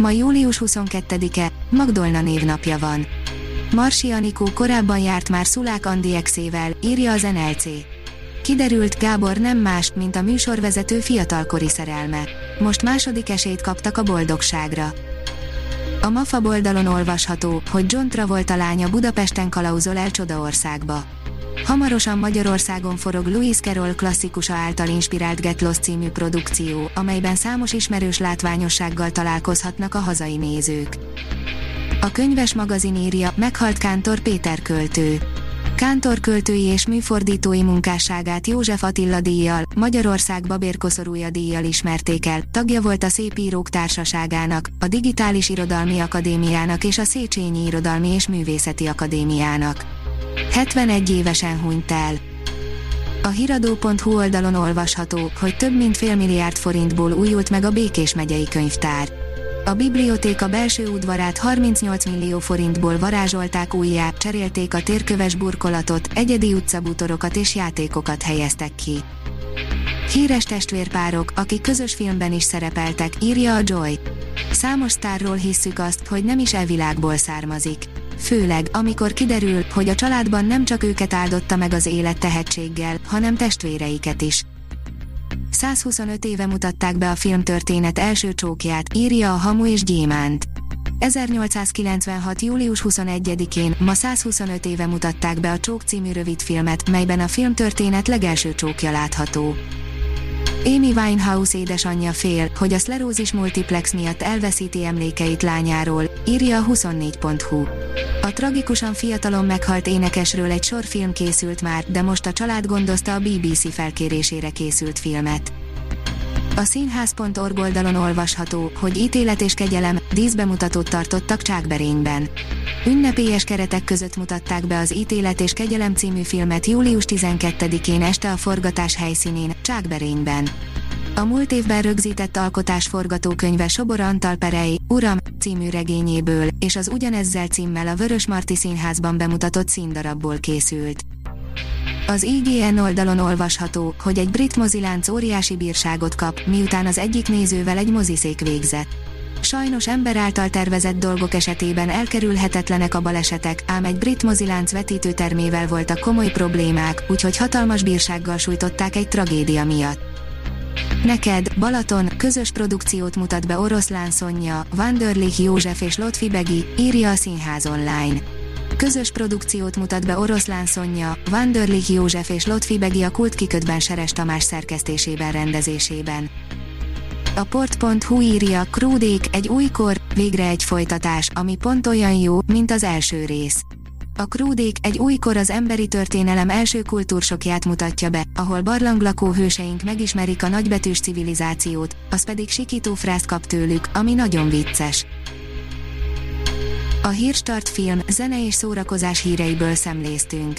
Ma július 22-e, Magdolna névnapja van. Marsi Anikó korábban járt már Szulák Andi exével, írja az NLC. Kiderült, Gábor nem más, mint a műsorvezető fiatalkori szerelme. Most második esélyt kaptak a boldogságra. A MAFA oldalon olvasható, hogy John Travolta lánya Budapesten kalauzol el Csodaországba. Hamarosan Magyarországon forog Louis Carroll klasszikusa által inspirált Get Lost című produkció, amelyben számos ismerős látványossággal találkozhatnak a hazai nézők. A könyves magazin írja, meghalt Kántor Péter költő. Kántor költői és műfordítói munkásságát József Attila díjjal, Magyarország Babérkoszorúja díjjal ismerték el, tagja volt a Szépírók Társaságának, a Digitális Irodalmi Akadémiának és a Széchenyi Irodalmi és Művészeti Akadémiának. 71 évesen hunyt el. A hiradó.hu oldalon olvasható, hogy több mint fél milliárd forintból újult meg a Békés megyei könyvtár. A bibliotéka belső udvarát 38 millió forintból varázsolták újjá, cserélték a térköves burkolatot, egyedi utcabútorokat és játékokat helyeztek ki. Híres testvérpárok, akik közös filmben is szerepeltek, írja a Joy. Számos sztárról hisszük azt, hogy nem is elvilágból származik. Főleg, amikor kiderül, hogy a családban nem csak őket áldotta meg az élet tehetséggel, hanem testvéreiket is. 125 éve mutatták be a filmtörténet első csókját, írja a Hamu és Gyémánt. 1896. július 21-én, ma 125 éve mutatták be a Csók című rövidfilmet, melyben a filmtörténet legelső csókja látható. Amy Winehouse édesanyja fél, hogy a szlerózis multiplex miatt elveszíti emlékeit lányáról, írja a 24.hu. A tragikusan fiatalon meghalt énekesről egy sor film készült már, de most a család gondozta a BBC felkérésére készült filmet. A színház.org oldalon olvasható, hogy ítélet és kegyelem, díszbemutatót tartottak Csákberényben. Ünnepélyes keretek között mutatták be az Ítélet és kegyelem című filmet július 12-én este a forgatás helyszínén, Csákberényben. A múlt évben rögzített alkotás forgatókönyve Sobor Antal Perei, Uram, című regényéből, és az ugyanezzel címmel a Vörös Marti Színházban bemutatott színdarabból készült. Az IGN oldalon olvasható, hogy egy brit mozilánc óriási bírságot kap, miután az egyik nézővel egy moziszék végzett. Sajnos ember által tervezett dolgok esetében elkerülhetetlenek a balesetek, ám egy brit mozilánc vetítőtermével voltak komoly problémák, úgyhogy hatalmas bírsággal sújtották egy tragédia miatt. Neked, Balaton, közös produkciót mutat be Oroszlán Szonya, Vanderlich József és Lotfi Begi, írja a Színház online. Közös produkciót mutat be Oroszlán Szonya, Vanderlich József és Lotfi Begi a kultkikötben Seres Tamás szerkesztésében rendezésében. A port.hu írja, Krúdék, egy újkor, végre egy folytatás, ami pont olyan jó, mint az első rész. A Krúdék egy újkor az emberi történelem első kultúrsokját mutatja be, ahol barlanglakó hőseink megismerik a nagybetűs civilizációt, az pedig sikító frászt kap tőlük, ami nagyon vicces. A Hírstart film, zene és szórakozás híreiből szemléztünk.